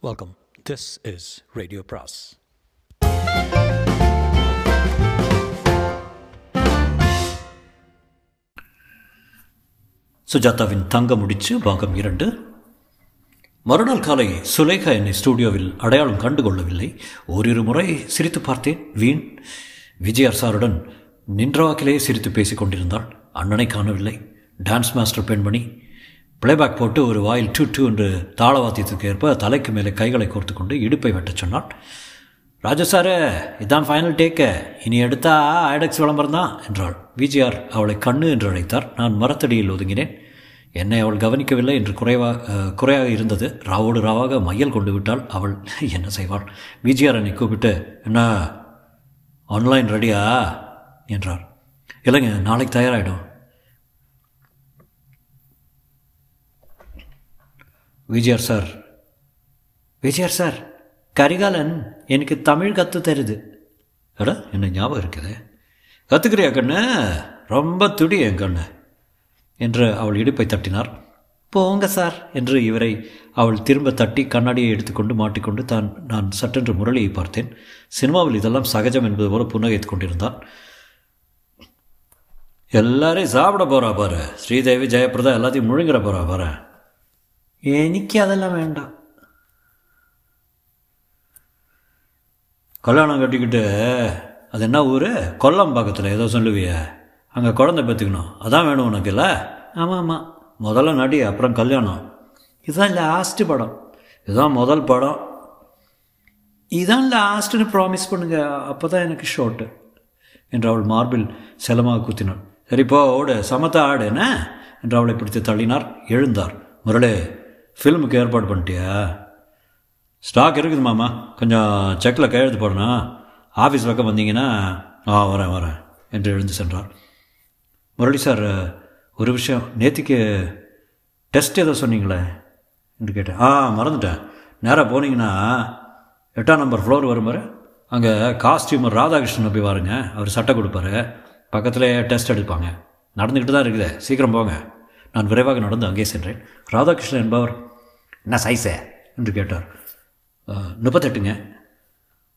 Welcome this is radio பிராஸ் சுஜாதாவின் தங்க முடிச்சு பாகம் இரண்டு. மறுநாள் காலை சுலேகா என்னை ஸ்டூடியோவில் அடையாளம் கண்டு கொள்ளவில்லை ஓரிரு முறை சிரித்து பார்த்தேன். வீண். விஜயார் சாருடன் நின்றவாக்கிலே சிரித்து பேசிக் கொண்டிருந்தாள் அண்ணனை காணவில்லை. டான்ஸ் மாஸ்டர் பெண்மணி. பிளேபேக் போட்டு ஒரு வாயில் டூ டூ என்று தாளவாத்தியத்துக்கு ஏற்ப தலைக்கு மேலே கைகளை கோர்த்து கொண்டு இடுப்பை வெட்டச் சொன்னாள் ராஜு சாரு இதான் ஃபைனல் டேக்கு இனி எடுத்தா ஐடெக்ஸ் விளம்பரம் தான் என்றாள். விஜிஆர் அவளை கண்ணு என்று அழைத்தார். நான் மரத்தடியில் ஒதுங்கினேன். என்னை அவள் கவனிக்கவில்லை என்று குறைவாக குறையாக இருந்தது. ராவோடு ராவாக மையல் கொண்டு விட்டால் அவள் என்ன செய்வாள்? விஜிஆர் என்னை கூப்பிட்டு என்ன? ஆன்லைன் ரெடியா என்றார். இல்லைங்க நாளைக்கு தயாராகிடும் விஜயர் சார். விஜயர் சார் கரிகாலன் எனக்கு தமிழ் கற்று தருது. அட என்ன ஞாபகம் இருக்குது? கற்றுக்கிறியா கண்ணு? ரொம்ப துடி என் கண்ணு. என்று அவள் இடுப்பை தட்டினார். போங்க சார் என்று இவரை அவள் திரும்ப தட்டி கண்ணாடியை எடுத்துக்கொண்டு மாட்டிக்கொண்டு தான் நான் சட்டென்று முரளியை பார்த்தேன். சினிமாவில் இதெல்லாம் சகஜம் என்பது போல புன்னகைத்துக் கொண்டிருந்தான். எல்லாரையும் சாப்பிட போறா பாரு. ஸ்ரீதேவி ஜெயபிரதா எல்லாத்தையும் முழுங்கிற போறா பாரு. എനിക്ക് അതെല്ലാം വേണ്ട கல்யாணம் கட்டிக்கிட்டு அது என்ன ஊர் கொல்லம் பக்கத்தில் ஏதோ சொல்லுவிய அங்கே குழந்தை பெற்றுக்கணும் அதான் வேணும் உனக்கு இல்லை ஆமாம் ஆமாம் முதல்ல நடி அப்புறம் கல்யாணம் இதுதான் லாஸ்ட் படம் இதுதான் முதல் படம் இதான் லாஸ்ட்னு ப்ராமிஸ் பண்ணுங்க அப்போ தான் எனக்கு ஷோட்டு என்று அவள் மார்பில் செலமாக குத்தினாள் சரி போ ஓடு சமத்தா ஆடு என்ன என்று அவளை பிடித்து தள்ளினார் எழுந்தார் முரளி ஃபிலிமுக்கு ஏற்பாடு பண்ணிட்டியா? ஸ்டாக் இருக்குது மாமா. கொஞ்சம் செக்கில் கையெழுத்து போடணும் ஆஃபீஸ் பக்கம் வந்தீங்கன்னா ஆ வரேன் வரேன் என்று எழுந்து சென்றார். முரளி சார் ஒரு விஷயம் நேற்றுக்கு டெஸ்ட் ஏதோ சொன்னீங்களே என்று கேட்டேன். ஆ மறந்துட்டேன். நேராக போனீங்கன்னா எட்டாம் நம்பர் ஃப்ளோர் வரும் அங்கே காஸ்டியூமர் ராதாகிருஷ்ணன் போய் பாருங்க. அவர் சட்டை கொடுப்பாரு. பக்கத்தில் டெஸ்ட் எடுப்பாங்க. நடந்துக்கிட்டு தான் இருக்குது. சீக்கிரம் போங்க. நான் விரைவாக நடந்து அங்கே சென்றேன். ராதாகிருஷ்ணன் என்பவர் என்ன சைஸே என்று கேட்டார். முப்பத்தெட்டுங்க.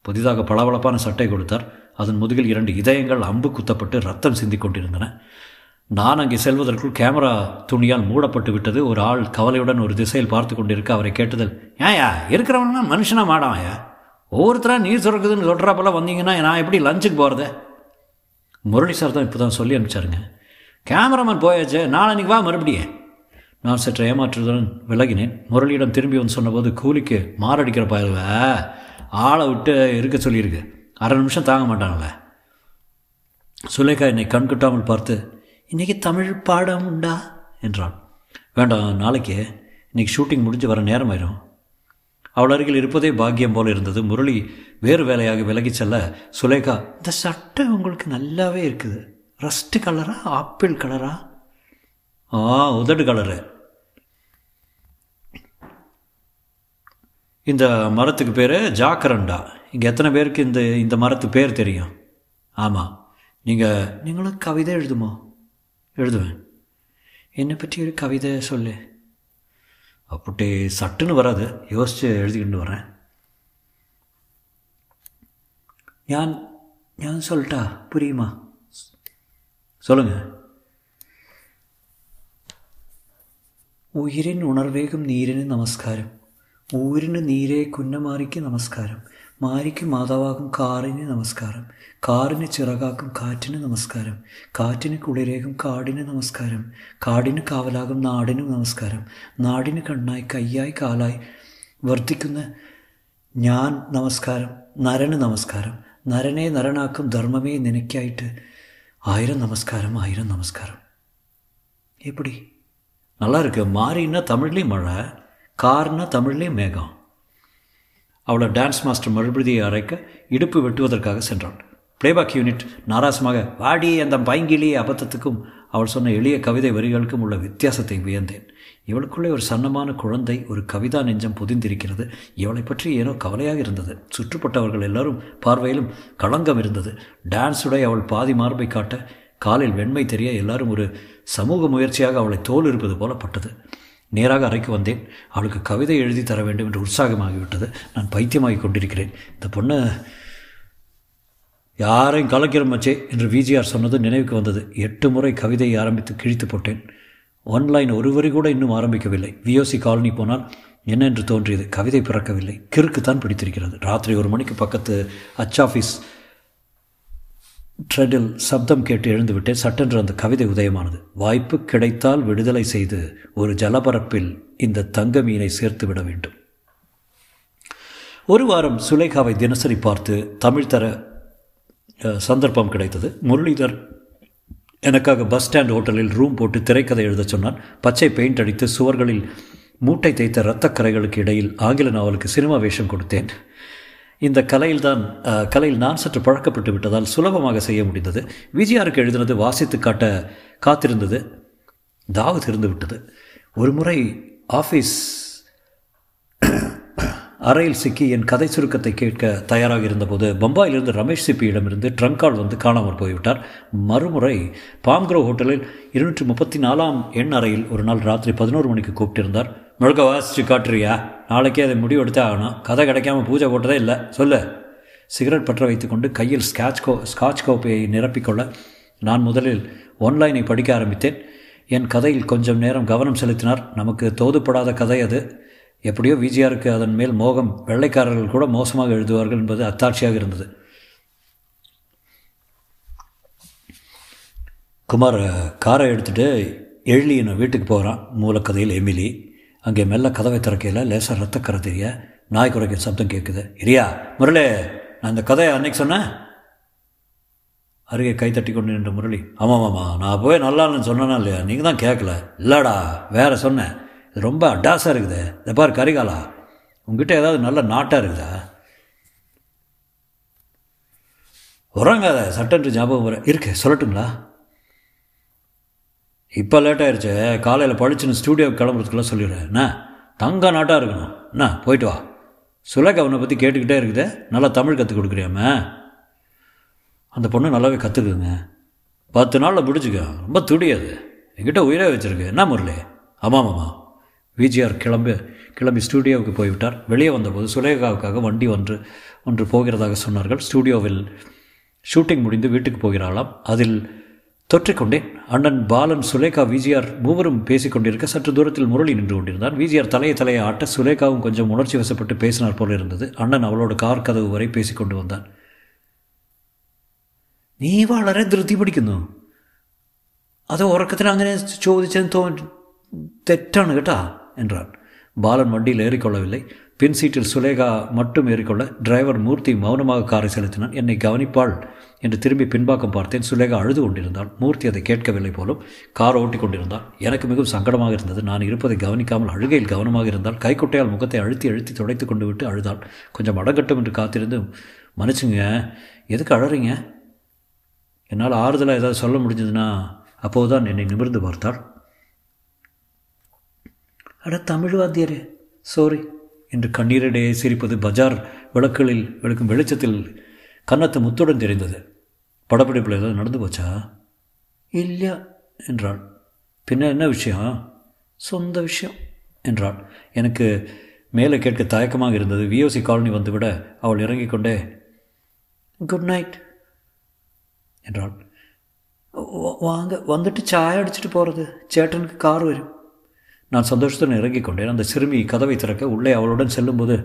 புதிதாக பளபளப்பான சட்டை கொடுத்தார். அதன் முதுகில் இரண்டு இதயங்கள் அம்பு குத்தப்பட்டு ரத்தம் சிந்திக் கொண்டிருந்தன. நான் அங்கே செல்வதற்குள் கேமரா துணியால் மூடப்பட்டு விட்டது. ஒரு ஆள் கவலையுடன் ஒரு திசையில் பார்த்து கொண்டிருக்க அவரை கேட்டதில் ஏயா இருக்கிறவனா மனுஷனா மாடாமையா ஒவ்வொருத்தராக நீர் சுரக்குதுன்னு சொல்கிறா போல வந்தீங்கன்னா நான் எப்படி லஞ்சுக்கு போகிறத முரளி சார் தான் இப்போ தான் சொல்லி அனுப்பிச்சாருங்க. கேமராமேன் போயாச்சு நாளைக்கு வா மறுபடியும். நான் சற்று ஏமாற்றுடன் விலகினேன். முரளியிடம் திரும்பி வந்து சொன்னபோது கூலிக்கு மாரடிக்கிற பயலுவ? ஆளை விட்டு இருக்க சொல்லியிருக்கு. அரை நிமிஷம் தாங்க மாட்டாங்களே சுலேகா என்னை கண்கட்டாமல் பார்த்து இன்னைக்கு தமிழ் பாடம் உண்டா? என்றாள் வேண்டாம் நாளைக்கு. இன்னைக்கு ஷூட்டிங் முடிஞ்சு வர நேரம் ஆயிரும் அவள் அருகில் இருப்பதே பாக்கியம் போல இருந்தது. முரளி வேறு வேலையாக விலகி செல்ல சுலேகா இந்த சட்டை உங்களுக்கு நல்லாவே இருக்குது. ரஸ்ட் கலரா ஆப்பிள் கலரா? ஆ உதடு கலரு. இந்த மரத்துக்கு பேர் ஜாக்கரண்டா. இங்கே எத்தனை பேருக்கு இந்த இந்த மரத்து பேர் தெரியும்? ஆமாம் நீங்கள் நீங்களும் கவிதை எழுதுமோ? எழுதுவேன். என்னை பற்றி ஒரு கவிதை சொல்லு. அப்படி சட்டுன்னு வராது. யோசித்து எழுதிக்கிட்டு வரேன். ஞான் ஞான் சொல்லிட்டா புரியுமா? சொல்லுங்கள் ഉയിരിൻ ഉണർവേകും നീരിന് നമസ്കാരം. ഊരിന് നീരെ കുന്നമാരിക്ക് നമസ്കാരം. മാരിക്ക് മാതാവാകും കാറിന് നമസ്കാരം. കാറിന് ചിറകാക്കും കാറ്റിന് നമസ്കാരം. കാറ്റിന് കുളിരേകും കാടിന് നമസ്കാരം. കാടിന് കാവലാകും നാടിന് നമസ്കാരം. നാടിന് കണ്ണായി കയ്യായി കാലായി വർദ്ധിക്കുന്ന ഞാൻ നമസ്കാരം നരന് നമസ്കാരം. നരനെ നരനാക്കും ധർമ്മമേ നിനക്കായിട്ട് ആയിരം നമസ്കാരം ആയിരം നമസ്കാരം. എപ്പടി? நல்லா இருக்கு மாறின்னா தமிழ்லேயும் மழை கார்னா தமிழ்லேயும் மேகம். அவளை டான்ஸ் மாஸ்டர் மறுபடியை அரைக்க இடுப்பு வெட்டுவதற்காக சென்றாள் பிளேபேக் யூனிட் நாராசமாக வாடி அந்த பைங்கிலிய அபத்தத்துக்கும் அவள் சொன்ன எளிய கவிதை வரிகளுக்கும் உள்ள வித்தியாசத்தை வியந்தேன். இவளுக்குள்ளே ஒரு சன்னமான குழந்தை ஒரு கவிதா நெஞ்சம் புதிந்திருக்கிறது. இவளை பற்றி ஏனோ கவலையாக இருந்தது. சுற்றுப்பட்டவர்கள் எல்லாரும் பார்வையிலும் களங்கம் இருந்தது. டான்ஸுடைய அவள் பாதி மார்பை காட்ட காலில் வெண்மை தெரிய எல்லாரும் ஒரு சமூக முயற்சியாக அவளை தோல் இருப்பது போல பட்டது. நேராக அறைக்கு வந்தேன். அவளுக்கு கவிதை எழுதி தர வேண்டும் என்று உற்சாகமாகிவிட்டது. நான் பைத்தியமாகி கொண்டிருக்கிறேன். இந்த பொண்ணு யாரையும் கலக்கிற மச்சே என்று விஜிஆர் சொன்னது நினைவுக்கு வந்தது. எட்டு முறை கவிதையை ஆரம்பித்து கிழித்து போட்டேன். ஒன்லைன் ஒரு வரி கூட இன்னும் ஆரம்பிக்கவில்லை. விஓசி காலனி போனால் என்ன என்று தோன்றியது. கவிதை பிறக்கவில்லை. கிறுக்கு தான் பிடித்திருக்கிறது. ராத்திரி ஒரு மணிக்கு பக்கத்து அச்சாஃபீஸ் ட்ரெடில் சப்தம் கேட்டு எழுந்துவிட்டே சட்டென்று அந்த கவிதை உதயமானது. வாய்ப்பு கிடைத்தால் விடுதலை செய்து ஒரு ஜலபரப்பில் இந்த தங்க மீனை சேர்த்து விட வேண்டும். ஒரு வாரம் சுலேகாவை தினசரி பார்த்து தமிழ் தர சந்தர்ப்பம் கிடைத்தது. முரளிதர் எனக்காக பஸ் ஸ்டாண்ட் ஹோட்டலில் ரூம் போட்டு திரைக்கதை எழுதச் சொன்னான். பச்சை பெயிண்ட் அடித்து சுவர்களில் மூட்டை தைத்த இரத்தக்கரைகளுக்கு இடையில் ஆங்கில நாவலுக்கு சினிமா வேஷம் கொடுத்தேன். இந்த கலையில் தான் கலையில் நான் சற்று பழக்கப்பட்டு விட்டதால் சுலபமாக செய்ய முடிந்தது. விஜயாருக்கு எழுதினது வாசித்து காட்ட காத்திருந்தது. தாவத் இருந்து விட்டது. ஒரு முறை ஆஃபீஸ் அறையில் சிக்கி என் கதை சுருக்கத்தை கேட்க தயாராக இருந்தபோது பம்பாயிலிருந்து ரமேஷ் சிப்பியிடமிருந்து ட்ரங்கால் வந்து காணாமல் போய்விட்டார். மறுமுறை பாம்க்ரோ ஹோட்டலில் இருநூற்றி முப்பத்தி நாலாம் எண் அறையில் ஒரு நாள் ராத்திரி பதினோரு மணிக்கு கூப்பிட்டிருந்தார். முழுக்க வாசிச்சு காட்டுறியா? நாளைக்கே அதை முடிவு எடுத்தே ஆகணும் கதை கிடைக்காம பூஜை போட்டதே இல்லை. சொல்லு. சிகரெட் பற்ற வைத்துக்கொண்டு கையில் ஸ்காட்ச் கோ ஸ்காட்ச் கோப்பையை நிரப்பிக்கொள்ள நான் முதலில் ஒன்லைனை படிக்க ஆரம்பித்தேன். என் கதையில் கொஞ்சம் நேரம் கவனம் செலுத்தினார். நமக்கு தோதுப்படாத கதை அது. எப்படியோ விஜிஆருக்கு அதன் மேல் மோகம் வெள்ளைக்காரர்கள் கூட மோசமாக எழுதுவார்கள் என்பது அத்தாட்சியாக இருந்தது. குமார் காரை எடுத்துகிட்டு எழிலியின் வீட்டுக்கு போகிறான் மூலக்கதையில் எமிலி. அங்கே மெல்ல கதவை திறக்கையில் லேசாக ரத்தக்கரை தெரிய நாய் குறைக்க சப்தம் கேட்குது. இரியா முரளி நான் இந்த கதையை அன்னைக்கு சொன்னேன். அருகே கைத்தட்டி கொண்டு நின்ற முரளி ஆமாம் ஆமாம் நான் போய் நல்லான்னு சொன்னேன்னா இல்லையா? நீங்கள் தான் கேட்கல. இல்லைடா வேற சொன்னேன். இது ரொம்ப அட்டாஸாக இருக்குது. இந்த பார் கரிகாலா உங்ககிட்ட ஏதாவது நல்ல நாட்டாக இருக்குதா? உறங்காத சட்டன்று ஞாபகம் வர இருக்கு சொல்லட்டுங்களா? இப்போ லேட் ஆயிடுச்சு காலையில் படிச்சுன்னு ஸ்டூடியோவுக்கு கிளம்புறதுக்குலாம் சொல்லிடுறேன். என்ன? தங்க நாட்டாக இருக்கணும். என்ன? போயிட்டு வா. சுலேகா அவனை பற்றி கேட்டுக்கிட்டே இருக்குது. நல்லா தமிழ் கற்றுக் கொடுக்குறியாம? அந்த பொண்ணு நல்லாவே கற்றுக்குங்க பத்து நாளில் பிடிச்சிக்க ரொம்ப துடியாது என்கிட்ட உயிரே வச்சுருக்கு. என்ன முரளி? ஆமாம் ஆமாம் விஜிஆர் கிளம்பி கிளம்பி ஸ்டூடியோவுக்கு போய்விட்டார். வெளியே வந்தபோது சுலேகாவுக்காக வண்டி ஒன்று ஒன்று போகிறதாக சொன்னார்கள். ஸ்டூடியோவில் ஷூட்டிங் முடிந்து வீட்டுக்கு போகிறாளாம். அதில் தொற்றிக்கொண்டேன் அண்ணன் பாலன் சுலேகா விஜிஆர் மூவரும் பேசிக்கொண்டிருக்க சற்று தூரத்தில் முரளி நின்று கொண்டிருந்தார் விஜிஆர் தலையை தலையை ஆட்ட சுலேகாவும் கொஞ்சம் உணர்ச்சி வசப்பட்டு பேசினார் போல இருந்தது அண்ணன் அவளோட கார் கதவு வரை பேசிக்கொண்டு வந்தான் നീ വളരെ ധൃതി പിടിക്കുന്നു അത് ഉറക്കത്തിൽ അങ്ങനെ ചോദിച്ചെന്ന് തോ തെറ്റാണ് കേട്ടാ என்றான் பாலன் வண்டியில் ஏறிக்கொள்ளவில்லை பின் சீட்டில் சுலேகா மட்டும் ஏறிக்கொள்ள டிரைவர் மூர்த்தி மௌனமாக காரை செலுத்தினான். என்னை கவனிப்பாள் என்று திரும்பி பின்பாக்கம் பார்த்தேன். சுலேகா அழுது கொண்டிருந்தாள் மூர்த்தி அதை கேட்கவில்லை போலும் கார் ஓட்டி கொண்டிருந்தாள் எனக்கு மிகவும் சங்கடமாக இருந்தது. நான் இருப்பதை கவனிக்காமல் அழுகையில் கவனமாக இருந்தால் கைக்குட்டையால் முகத்தை அழுத்தி அழுத்தி துடைத்து கொண்டு விட்டு அழுதாள். கொஞ்சம் அடங்கட்டும் என்று காத்திருந்து மன்னிச்சுங்க. எதுக்கு அழறீங்க? என்னால் ஆறுதலாக ஏதாவது சொல்ல முடிஞ்சதுன்னா அப்போதுதான் என்னை நிமிர்ந்து பார்த்தாள். அட தமிழ் வாத்தியரே. சோரி என்று கண்ணீரிடையே சிரிப்பது பஜார் விளக்குகளில் விளக்கும் வெளிச்சத்தில் கன்னத்து முத்துடன் தெரிந்தது. படப்பிடிப்பில் ஏதாவது நடந்து போச்சா? இல்லையா என்றாள். பின்ன என்ன விஷயம்? சொந்த விஷயம் என்றாள். எனக்கு மேலே கேட்க தயக்கமாக இருந்தது. விஓசி காலனி வந்துவிட அவள் இறங்கிக் கொண்டே குட் நைட் என்றாள். வாங்க வந்துட்டு சாய அடிச்சுட்டு போகிறது சேட்டனுக்கு கார் வரும். நான் சந்தோஷத்துடன் இறங்கிக் கொண்டேன் அந்த சிறுமி கதவை திறக்க உள்ளே அவளுடன் செல்லும்போது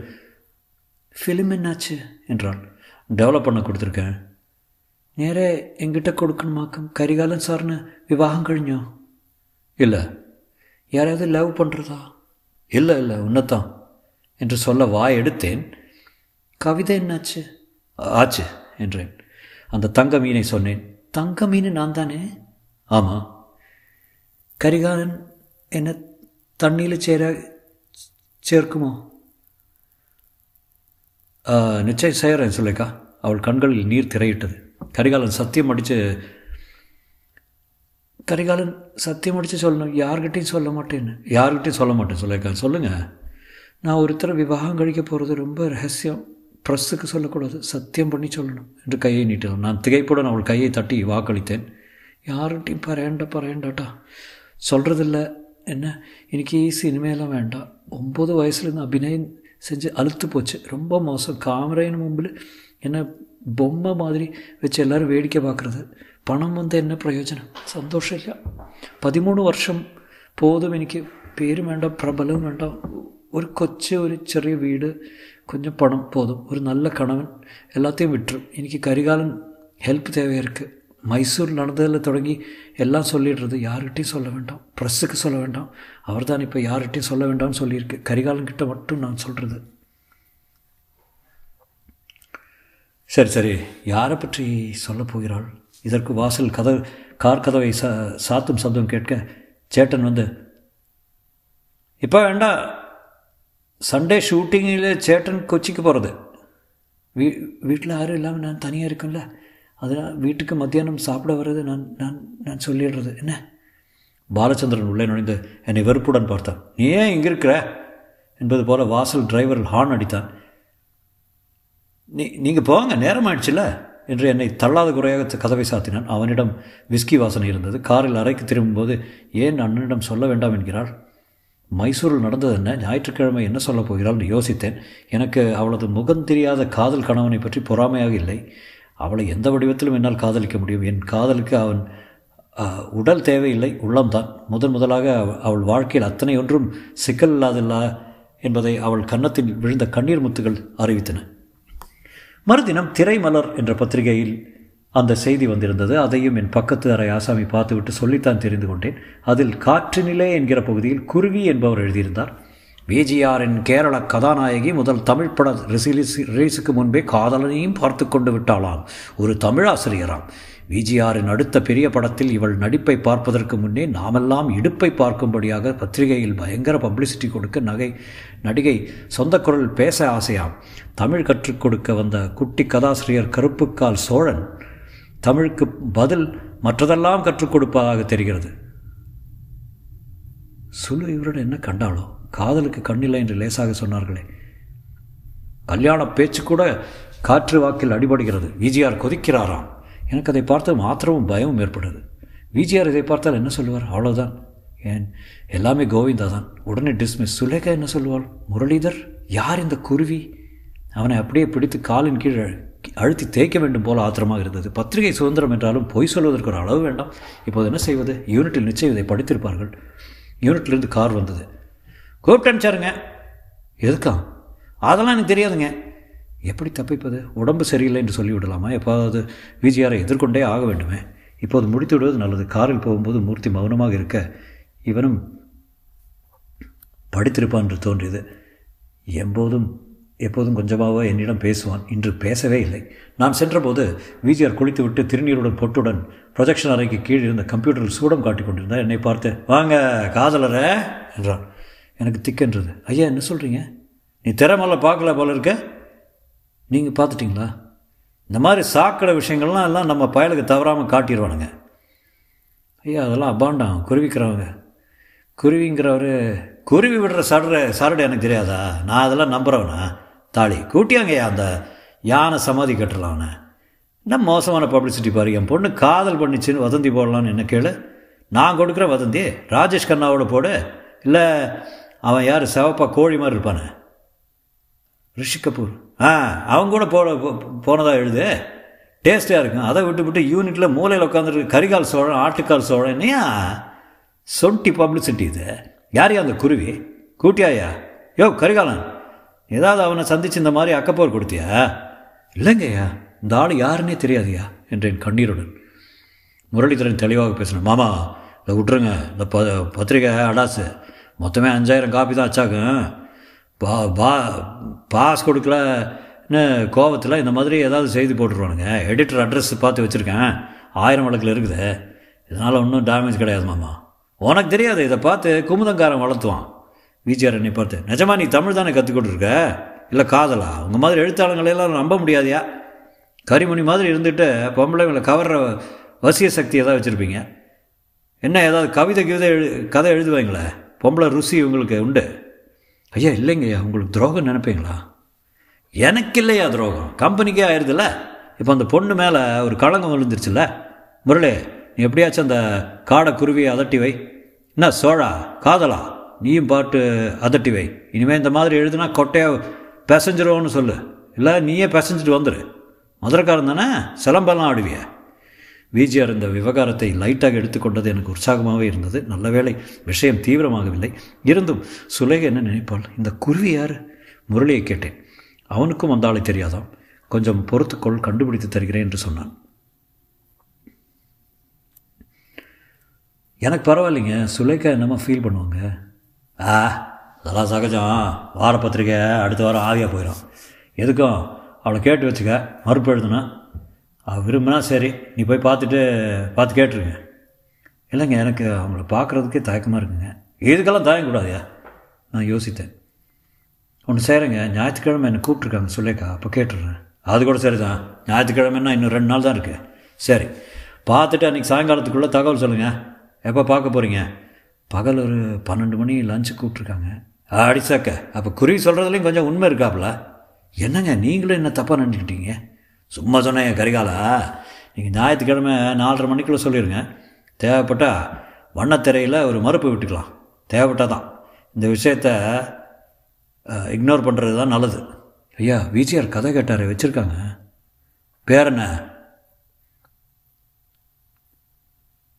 ஃபிலிம் என்னாச்சு என்றாள் டெவலப் பண்ண கொடுத்துருக்கேன் നേരെ എങ്കിട്ട കൊടുക്കണമാക്കും കരികാലൻ സാറിന് വിവാഹം കഴിഞ്ഞോ இல்லை யாராவது லவ் பண்ணுறதா இல்லை இல்லை உன்னத்தான் என்று சொல்ல வாய் எடுத்தேன் கவிதை என்னாச்சு ஆச்சு என்றேன் அந்த தங்க மீனை சொன்னேன் தங்க மீன் நான் தானே ஆமாம் கரிகாலன் என்ன தண்ணியில் சேர சேர்க்குமோ? நிச்சயம் செய்கிறேன் சுலேக்கா அவள் கண்களில் நீர் திரையிட்டது. கரிகாலன் சத்தியம் அடித்து கரிகாலன் சத்தியம் அடித்து சொல்லணும். யார்கிட்டையும் சொல்ல மாட்டேன்னு. யார்கிட்டையும் சொல்ல மாட்டேன் சுலேக்கா சொல்லுங்கள் நான் ஒருத்தர் விவாகம் கழிக்க போகிறது ரொம்ப ரகசியம். ப்ரெஸ்ஸுக்கு சொல்லக்கூடாது. சத்தியம் பண்ணி சொல்லணும் என்று கையை நீட்டினான். நான் திகைப்புடன் அவள் கையை தட்டி வாக்களித்தேன். யார்கிட்டையும் பறையண்ட பரையண்டாட்டா சொல்கிறதில்ல என்ன എനിക്ക് ഈ സിനിമയെല്ലാം വേണ്ട ഒമ്പത് വയസ്സിൽ നിന്ന് അഭിനയം செஞ்சு அழுத்து போச்சு ரொம்ப மோசம் காமரேன்னு மும்பில் என்ன பொம்மை மாதிரி வச்சு எல்லோரும் வேடிக்கை பார்க்குறது பணம் வந்து என்ன பிரயோஜனம் சந்தோஷம் இல்லை പതിമൂന്ന് വർഷം போதும் എനിക്ക് പേരും വേണ്ട പ്രബലവും വേണ്ട ഒരു കൊച്ചു ഒരു ചെറിയ വീട് കൊഞ്ചം പണം പോതും ഒരു നല്ല കണവൻ എല്ലാത്തെയും വിട്ടും എനിക്ക് കരികാലൻ ഹെൽപ്പ് തേവയാ இருக்குது மைசூர் நடந்ததில் தொடங்கி எல்லாம் சொல்லிடுறது யார்கிட்டையும் சொல்ல வேண்டாம். ப்ரெஸ்ஸுக்கு சொல்ல வேண்டாம். அவர் தான் இப்போ யார்கிட்டையும் சொல்ல வேண்டாம்னு சொல்லியிருக்கு. கரிகாலன்கிட்ட மட்டும் நான் சொல்கிறது சரி சரி. யாரை பற்றி சொல்ல போகிறாள்? இதற்கு வாசல் கதவு கார் கதவை சா சாத்தும் சப்தம் கேட்க சேட்டன் வந்து இப்போ வேண்டாம் சண்டே ஷூட்டிங்கில் சேட்டன் கொச்சிக்கு போகிறது வீ வீட்டில் யாரும் இல்லாமல் நான் தனியாக இருக்கேன்ல. அதனால் வீட்டுக்கு மத்தியானம் சாப்பிட வர்றது நான் நான் நான் சொல்லிடுறது. என்ன? பாலச்சந்திரன் உள்ளே நுழைந்து என்னை வெறுப்புடன் பார்த்தான். நீ ஏன் இங்கே இருக்கிற என்பது போல வாசல் டிரைவர் ஹார்ன் அடித்தான். நீ நீங்கள் போங்க நேரம் என்று என்னை தள்ளாத குறையாக கதவை சாத்தினான். அவனிடம் விஸ்கி வாசனை இருந்தது. காரில் அறைக்கு திரும்பும்போது ஏன் அண்ணனிடம் சொல்ல வேண்டாம் என்கிறாள்? மைசூரில் நடந்தது என்ன? ஞாயிற்றுக்கிழமை என்ன சொல்லப் போகிறாள்? யோசித்தேன். எனக்கு அவளது முகம் தெரியாத காதல் கணவனை பற்றி பொறாமையாக இல்லை. அவளை எந்த வடிவத்திலும் என்னால் காதலிக்க முடியும். என் காதலுக்கு அவன் உடல் தேவையில்லை உள்ளம்தான். முதன் முதலாக அவள் வாழ்க்கையில் அத்தனை ஒன்றும் சிக்கல் இல்லாதில்லா என்பதை அவள் கன்னத்தில் விழுந்த கண்ணீர் முத்துகள் அறிவித்தன. மறுதினம் திரைமலர் என்ற பத்திரிகையில் அந்த செய்தி வந்திருந்தது. அதையும் என் பக்கத்து அறை ஆசாமி பார்த்துவிட்டு சொல்லித்தான் தெரிந்து கொண்டேன். அதில் காற்றுநிலை என்கிற பகுதியில் குருவி என்பவர் எழுதியிருந்தார். விஜிஆரின் கேரள கதாநாயகி முதல் தமிழ் பட ரிசீலிஸ் ரிலீஸுக்கு முன்பே காதலனையும் பார்த்து கொண்டு விட்டாளாம். ஒரு தமிழாசிரியராம் விஜிஆரின் அடுத்த பெரிய படத்தில் இவள் நடிப்பை பார்ப்பதற்கு முன்னே நாமெல்லாம் இடுப்பை பார்க்கும்படியாக பத்திரிகையில் பயங்கர பப்ளிசிட்டி கொடுக்க நகை நடிகை சொந்த குரல் பேச ஆசையாம். தமிழ் கற்றுக் கொடுக்க வந்த குட்டி கதாசிரியர் கருப்புக்கால் சோழன் தமிழுக்கு பதில் மற்றதெல்லாம் கற்றுக் கொடுப்பதாக தெரிகிறது. சுலு இவருடன் என்ன கண்டாளோ? காதலுக்கு கண்ணில்லை என்று லேசாக சொன்னார்களே. கல்யாண பேச்சு கூட காற்று வாக்கில் அடிபடுகிறது. விஜிஆர் கொதிக்கிறாராம். எனக்கு அதை பார்த்து மாத்திரமும் பயமும் ஏற்படுது விஜிஆர் இதை பார்த்தால் என்ன சொல்லுவார்? அவ்வளோதான் ஏன்? எல்லாமே கோவிந்தா தான் உடனே டிஸ்மிஸ் சுலேகா என்ன சொல்லுவாள்? முரளிதர்? யார் இந்த குருவி? அவனை அப்படியே பிடித்து காலின் கீழ் அழுத்தி தேய்க்க வேண்டும் போல ஆத்திரமாக இருந்தது. பத்திரிகை சுதந்திரம் என்றாலும் பொய் சொல்வதற்கு ஒரு அளவு வேண்டாம். இப்போது என்ன செய்வது? யூனிட்டில் நிச்சயம் இதை படித்திருப்பார்கள். யூனிட்லேருந்து கார் வந்தது. கூப்பிட்டு அனுப்பிச்சாருங்க. எதுக்கா? அதெல்லாம் எனக்கு தெரியாதுங்க. எப்படி தப்பிப்பது? உடம்பு சரியில்லை என்று சொல்லிவிடலாமா? எப்போதாவது விஜிஆரை எதிர்கொண்டே ஆக வேண்டுமே. இப்போது முடித்து விடுவது நல்லது. காரில் போகும்போது மூர்த்தி மௌனமாக இருக்க இவனும் படித்திருப்பான் என்று தோன்றியது. எப்போதும் எப்போதும் கொஞ்சமாக என்னிடம் பேசுவான். இன்று பேசவே இல்லை. நான் சென்றபோது விஜிஆர் குளித்துவிட்டு திருநீருடன் பொட்டுடன் ப்ரொஜெக்ஷன் அறைக்கு கீழ் இருந்த கம்ப்யூட்டரில் சூடம் காட்டிக் கொண்டிருந்தார். என்னை பார்த்து வாங்க காதலரே என்றான். எனக்கு திக்கென்றது. ஐயா என்ன சொல்கிறீங்க நீ திறமெல்லாம் பார்க்கல போல இருக்க. நீங்கள் பார்த்துட்டிங்களா? இந்த மாதிரி சாக்கடை விஷயங்கள்லாம் எல்லாம் நம்ம பயலுக்கு தவறாமல் காட்டிடுவானுங்க. ஐயா அதெல்லாம் அபாண்டாம். குருவிக்கிறவங்க. குருவிங்கிறவர் குருவி விடுற சடுற சரடு எனக்கு தெரியாதா? நான் அதெல்லாம் நம்புகிறவனா தாலி கூட்டியாங்கய்யா அந்த யானை சமாதி கட்டலாம் அவனை. என்ன மோசமான பப்ளிசிட்டி பாரு என் பொண்ணு காதல் பண்ணிச்சுன்னு வதந்தி போடலான்னு என்ன கேளு? நான் கொடுக்குற வதந்தி ராஜேஷ் கண்ணாவோட போடு. இல்லை அவன் யார்? சிவப்பா கோழி மாதிரி இருப்பானே. ரிஷி கபூர். ஆ அவங்க கூட போ போனதாக எழுது? டேஸ்ட்டாக இருக்கும். அதை விட்டு விட்டு யூனிட்டில் மூலையில் உட்காந்துருக்கு கரிகால் சோழன் ஆட்டுக்கால் சோழன் ஏன் சொட்டி பப்ளிசிட்டி இது. யாரையா அந்த குருவி? கூட்டியாயா? யோ கரிகாலன் ஏதாவது அவனை சந்திச்சு இந்த மாதிரி அக்கப்போர் கொடுத்தியா? இல்லைங்கய்யா இந்த ஆள் யாருன்னே தெரியாதுயா என்றேன் கண்ணீருடன். முரளிதரன் தெளிவாக பேசினேன். மாமா இதை விட்ருங்க இந்த ப பத்திரிக்கை அடாசு. மொத்தமே அஞ்சாயிரம் காப்பி தான் அச்சாக்கும் பா பா பாஸ் கொடுக்கலன்னு கோபத்தில் இந்த மாதிரி ஏதாவது செய்தி போட்டுருவானுங்க. எடிட்டர் அட்ரஸ் பார்த்து வச்சுருக்கேன். ஆயிரம் வழக்கில் இருக்குது. இதனால் ஒன்றும் டேமேஜ் கிடையாது மாமா. உனக்கு தெரியாது இதை பார்த்து குமுதங்காரன் வளர்த்துவான். விஜிஆர் என்னை பார்த்து நிஜமா நீ தமிழ் தானே கற்றுக்கிட்டு இருக்க இல்லை காதலா? உங்கள் மாதிரி எழுத்தாளங்களெல்லாம் நம்ப முடியாதியா? கரிமணி மாதிரி இருந்துட்டு பொம்பளைங்களை கவர்ற வசிய சக்தி ஏதாவது வச்சுருப்பீங்க? என்ன ஏதாவது கவிதை கவிதை எழு கதை எழுதுவாங்களே? பொம்பளை ருசி உங்களுக்கு உண்டு? ஐயா இல்லைங்கய்யா உங்களுக்கு துரோகம் நினைப்பீங்களா? எனக்கு இல்லையா துரோகம்? கம்பெனிக்கே ஆயிடுதுல்ல இப்போ அந்த பொண்ணு மேலே ஒரு களங்கம் விழுந்துருச்சுல்ல? முரளி நீ எப்படியாச்சும் அந்த காடை குருவியை அதட்டி வை. என்ன சோழா காதலா? நீயும் பாட்டு அதட்டி வை. இனிமேல் இந்த மாதிரி எழுதுனா கொட்டையாக பிசைஞ்சிருவோன்னு சொல்லு. இல்லை நீயே பேசஞ்சிட்டு வந்துடு மதுரைக்காரன் தானே? சிலம்பெல்லாம் ஆடுவிய. விஜிஆர் இந்த விவகாரத்தை லைட்டாக எடுத்துக்கொண்டது எனக்கு உற்சாகமாகவே இருந்தது. நல்ல வேளை விஷயம் தீவிரமாகவில்லை. இருந்தும் சுலேக என்ன நினைப்பாள்? இந்த குருவி யார்? முரளியை கேட்டேன். அவனுக்கும் அந்த ஆளை தெரியாதாம். கொஞ்சம் பொறுத்துக்கொள் கண்டுபிடித்து தருகிறேன் என்று சொன்னான். எனக்கு பரவாயில்லைங்க. சுலேகா என்னமா ஃபீல் பண்ணுவாங்க? ஆ அதெல்லாம் சகஜம். வார பத்திரிக்கை அடுத்த வாரம் ஆவியாக போயிடும். எதுக்கும்? அவளை கேட்டு வச்சுக்க. மறுப்பு எழுதுனா? விரும்பினா சரி நீ போய் பார்த்துட்டு பார்த்து கேட்டுருங்க. இல்லைங்க எனக்கு அவங்கள பார்க்குறதுக்கே தயக்கமாக இருக்குங்க. இதுக்கெல்லாம் தயங்கக்கூடாதுயா? நான் யோசித்தேன். ஒன்று செய்கிறேங்க ஞாயிற்றுக்கிழமை என்னை கூப்பிட்ருக்காங்க சொல்லேக்கா அப்போ கேட்டுடுறேன். அது கூட சரி தான் ஞாயிற்றுக்கிழமைன்னா இன்னும் ரெண்டு நாள் தான் இருக்குது சரி பார்த்துட்டு அன்றைக்கி சாயங்காலத்துக்குள்ளே தகவல் சொல்லுங்கள் எப்போ பார்க்க போகிறீங்க பகல் ஒரு பன்னெண்டு மணி லஞ்சு கூப்பிட்ருக்காங்க அடிச்சாக்க அப்போ குருவி சொல்கிறதுலையும் கொஞ்சம் உண்மை இருக்காப்புல என்னங்க நீங்களும் என்ன தப்பாக நினச்சிக்கிட்டீங்க? சும்மா சொன்னேன் கரிகாலா. நீங்கள் ஞாயிற்றுக்கிழமை நாலரை மணிக்குள்ளே சொல்லிடுங்க தேவைப்பட்டா வண்ணத்திரையில் ஒரு மறுப்பு விட்டுக்கலாம். தேவைப்பட்டால் தான் இந்த விஷயத்த இக்னோர் பண்ணுறது தான் நல்லது. ஐயா விஜிஆர் கதை கேட்டார் வச்சுருக்காங்க. பேர் என்ன?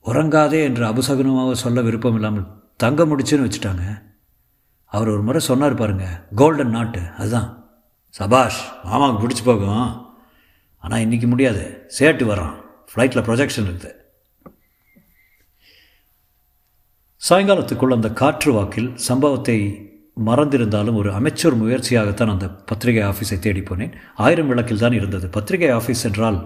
உறங்காதே என்று அபசகுனமாக சொல்ல விருப்பம் இல்லாமல் தங்க முடிச்சுன்னு வச்சுட்டாங்க. அவர் ஒரு முறை சொன்னார் பாருங்க கோல்டன் நாட்டு அதுதான். சபாஷ் மாமாவுக்கு பிடிச்சி போகும். ஆனால் இன்றைக்கி முடியாது. சேட்டு வரான். ஃப்ளைட்டில் ப்ரொஜெக்ஷன் இருக்குது சாயங்காலத்துக்குள் அந்த காற்று வாக்கில் சம்பவத்தை மறந்திருந்தாலும் ஒரு அமைச்சர் முயற்சியாகத்தான் அந்த பத்திரிகை ஆஃபீஸை தேடி போனேன். ஆயிரம் விளக்கில் தான் இருந்தது. பத்திரிகை ஆஃபீஸ் என்றால்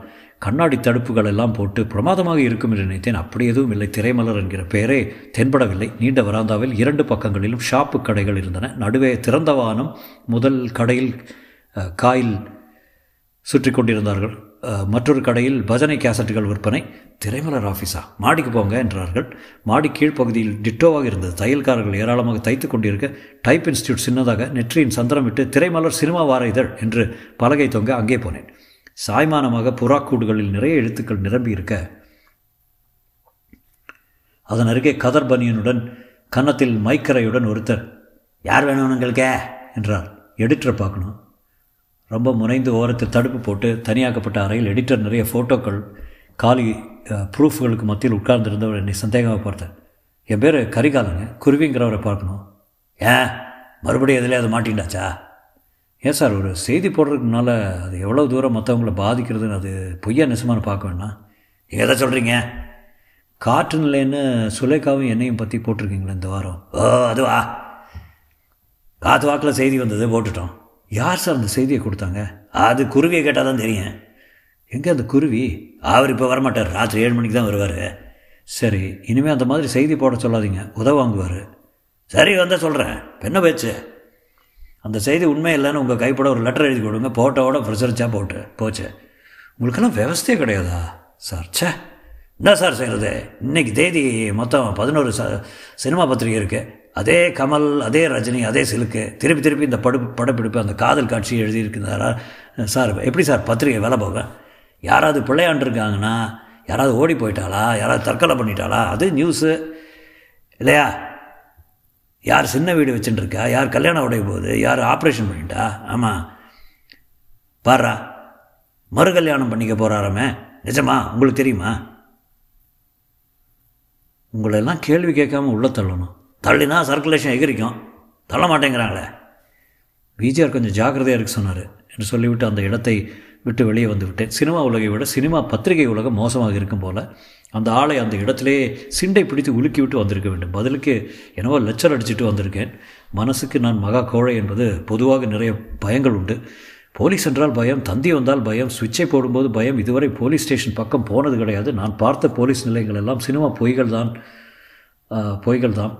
கண்ணாடி தடுப்புகள் எல்லாம் போட்டு பிரமாதமாக இருக்கும் என்று நினைத்தேன். அப்படி எதுவும் இல்லை. திரைமலர் என்கிற பெயரே தென்படவில்லை. நீண்ட வராந்தாவில் இரண்டு பக்கங்களிலும் ஷாப்பு கடைகள் இருந்தன. நடுவே திறந்த வானம் முதல் கடையில் காயில் சுற்றி கொண்டிருந்தார்கள் மற்றொரு கடையில் பஜனை கேசட்டுகள் விற்பனை. திரைமலர் ஆஃபீஸா மாடிக்கு போங்க என்றார்கள். மாடி கீழ்ப்பகுதியில் டிட்டோவாக இருந்தது. தையல்காரர்கள் ஏராளமாக தைத்து கொண்டிருக்க டைப் இன்ஸ்டியூட் சின்னதாக நெற்றியின் சந்திரம் விட்டு திரைமலர் சினிமா வார இதழ் என்று பலகை தொங்க அங்கே போனேன். சாய்மானமாக புறாக்கூடுகளில் நிறைய எழுத்துக்கள் நிரம்பி இருக்க அதன் அருகே கதர் பனியனுடன் கன்னத்தில் மைக்கரையுடன் ஒருத்தர் யார் வேணும் உங்களுக்கு? என்றார். எடிட்டரை பார்க்கணும். ரொம்ப முனைந்து ஓரத்தில் தடுப்பு போட்டு தனியாக்கப்பட்ட அறையில் எடிட்டர் நிறைய ஃபோட்டோக்கள் காலி ப்ரூஃப்களுக்கு மத்தியில் உட்கார்ந்துருந்தவர் என்னை சந்தேகமாக பார்த்தேன். என் பேர் கரிகாலங்க குருவிங்கிறவரை பார்க்கணும். ஏன்? மறுபடியும் எதுலேயே அது மாட்டிண்டாச்சா ஏன் சார் ஒரு செய்தி போடுறதுக்கு முன்னால் அது எவ்வளோ தூரம் மற்றவங்கள பாதிக்கிறதுன்னு அது பொய்யா நெசமான பார்க்க வேணாம். நீங்கள் எதை சொல்கிறீங்க காற்று நிலைன்னு சுலேகாவும் என்னையும் பற்றி போட்டிருக்கீங்களே இந்த வாரம். ஓ அதுவா? காற்று வாக்கில் செய்தி வந்தது போட்டுட்டோம். யார் சார் அந்த செய்தியை கொடுத்தாங்க? அது குருவியை கேட்டால் தான் தெரியும். எங்கே அந்த குருவி? அவர் இப்போ வரமாட்டார். ராத்திரி ஏழு மணிக்கு தான் வருவார். சரி இனிமேல் அந்த மாதிரி செய்தி போட சொல்லாதீங்க. உதவ வாங்குவார். சரி வந்தால் சொல்கிறேன் என்ன பேச்சு. அந்த செய்தி உண்மை இல்லைன்னு உங்கள் கைப்பட ஒரு லெட்டர் எழுதி கொடுங்க. போட்டோவோட பிரசரிச்சா போட்டு. போச்சு. உங்களுக்கெல்லாம் விவஸ்தையே கிடையாதா? சார் சே என்ன சார் செய்கிறது இன்றைக்கி தேதி மொத்தம் பதினோரு ச சினிமா பத்திரிகை இருக்குது அதே கமல் அதே ரஜினி அதே சிலுக்கு திருப்பி திருப்பி இந்த படு படப்பிடிப்பு அந்த காதல் காட்சி எழுதியிருக்கிறாரா? சார் எப்படி சார் பத்திரிகை வேலை போக? யாராவது பிள்ளையாண்டுருக்காங்கன்னா யாராவது ஓடி போயிட்டாளா? யாராவது தற்கொலை பண்ணிட்டாளா? அது நியூஸு இல்லையா? யார் சின்ன வீடு வச்சுட்டுருக்கா? யார் கல்யாணம் உடைய போகுது யார் ஆப்ரேஷன் பண்ணிட்டா? ஆமாம் பாரா மறு கல்யாணம் பண்ணிக்க போகிறாராமே நிஜமா? உங்களுக்கு தெரியுமா? உங்களெல்லாம் கேள்வி கேட்காம உள்ளே தள்ளணும். தள்ளினா சர்க்குலேஷன் எகிரிக்கும். தள்ள மாட்டேங்கிறாங்களே. விஜிஆர் கொஞ்சம் ஜாக்கிரதையாக இருக்க சொன்னார் என்று சொல்லிவிட்டு அந்த இடத்தை விட்டு வெளியே வந்துவிட்டேன். சினிமா உலகை விட சினிமா பத்திரிகை உலகம் மோசமாக இருக்கும் போல் அந்த ஆளை அந்த இடத்திலே சிண்டை பிடித்து உலுக்கி விட்டு வந்திருக்க வேண்டும். பதிலுக்கு என்னவோ லெச்சர் அடிச்சுட்டு வந்திருக்கேன். மனசுக்கு நான் மகா கோழை என்பது பொதுவாக நிறைய பயங்கள் உண்டு. போலீஸ் என்றால் பயம் தந்தி வந்தால் பயம் சுவிட்சை போடும்போது பயம். இதுவரை போலீஸ் ஸ்டேஷன் பக்கம் போனது கிடையாது. நான் பார்த்த போலீஸ் நிலையங்கள் எல்லாம் சினிமா பொய்கள் தான் பொய்கள் தான்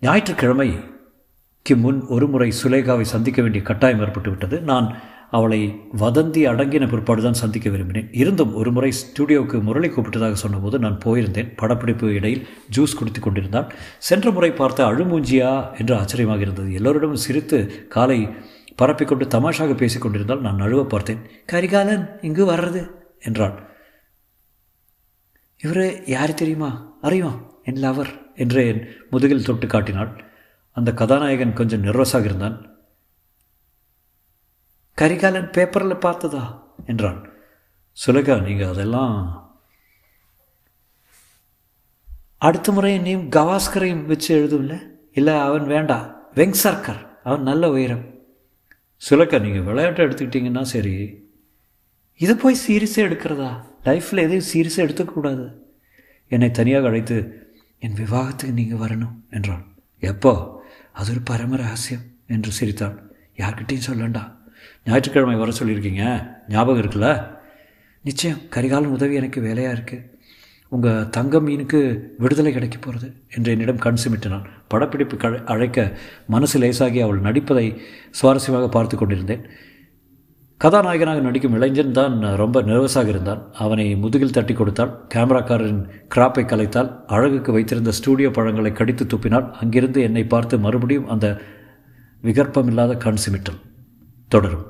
ஞாயிற்றுக்கிழமைக்கு முன் ஒருமுறை சுலேகாவை சந்திக்க வேண்டிய கட்டாயம் ஏற்பட்டு விட்டது. நான் அவளை வதந்தி அடங்கின பிற்பாடு தான் சந்திக்க விரும்பினேன். இருந்தும் ஒரு முறை ஸ்டுடியோவுக்கு முரளி கூப்பிட்டதாக சொன்னபோது நான் போயிருந்தேன். படப்பிடிப்பு இடையில் ஜூஸ் குடித்து கொண்டிருந்தான். சென்ற முறை பார்த்த அழுமூஞ்சியா என்று ஆச்சரியமாக இருந்தது. எல்லோரிடமும் சிரித்து காலை பரப்பிக்கொண்டு தமாஷாக பேசிக் கொண்டிருந்தால் நான் நழுவ பார்த்தேன். கரிகாலன் இங்கு வர்றது என்றாள். இவர் யார் தெரியுமா? அறியும் என் லவர். என்று என் முதுகில் தொட்டு காட்டினாள். அந்த கதாநாயகன் கொஞ்சம் நர்வஸாக இருந்தான். கரிகாலன் பேப்பரில் பார்த்ததா? என்றான். சுலகா நீங்கள் அதெல்லாம் அடுத்த முறை நீயும் கவாஸ்கரையும் வச்சு எழுதும்ல? இல்லை அவன் வேண்டாம் வெங் சர்க்கர் அவன் நல்ல உயரம். சுலக்கா நீங்கள் விளையாட்டை எடுத்துக்கிட்டிங்கன்னா சரி. இதை போய் சீரியஸாக எடுக்கிறதா? லைஃப்பில் எதையும் சீரியஸாக எடுத்துக்கூடாது என்னை தனியாக அழைத்து என் விவாகத்துக்கு நீங்கள் வரணும் என்றான் எப்போ? அது ஒரு பரம ரகசியம் என்று சிரித்தான் யார்கிட்டையும் சொல்லண்டா. ஞாயிற்றுக்கிழமை வர சொல்லியிருக்கீங்க? ஞாபகம் இருக்குல்ல? நிச்சயம் கரிகாலன் உதவி எனக்கு வேலையாக இருக்குது உங்கள் தங்க மீனுக்கு விடுதலை கிடைக்க போகிறது என்று என்னிடம் கண் சிமிட்டினான். படப்பிடிப்பு அழைக்க மனசு லேசாகி அவள் நடிப்பதை சுவாரஸ்யமாக பார்த்து கொண்டிருந்தேன். கதாநாயகனாக நடிக்கும் இளைஞன் தான் ரொம்ப நர்வஸாக இருந்தான். அவனை முதுகில் தட்டி கொடுத்தாள். கேமராக்காரரின் கிராப்பை கலைத்தால் அழகுக்கு வைத்திருந்த ஸ்டூடியோ பழங்களை கடித்து துப்பினாள். அங்கிருந்து என்னை பார்த்து மறுபடியும் அந்த விகற்பமில்லாத கண் சிமிட்டல். தொடரும்.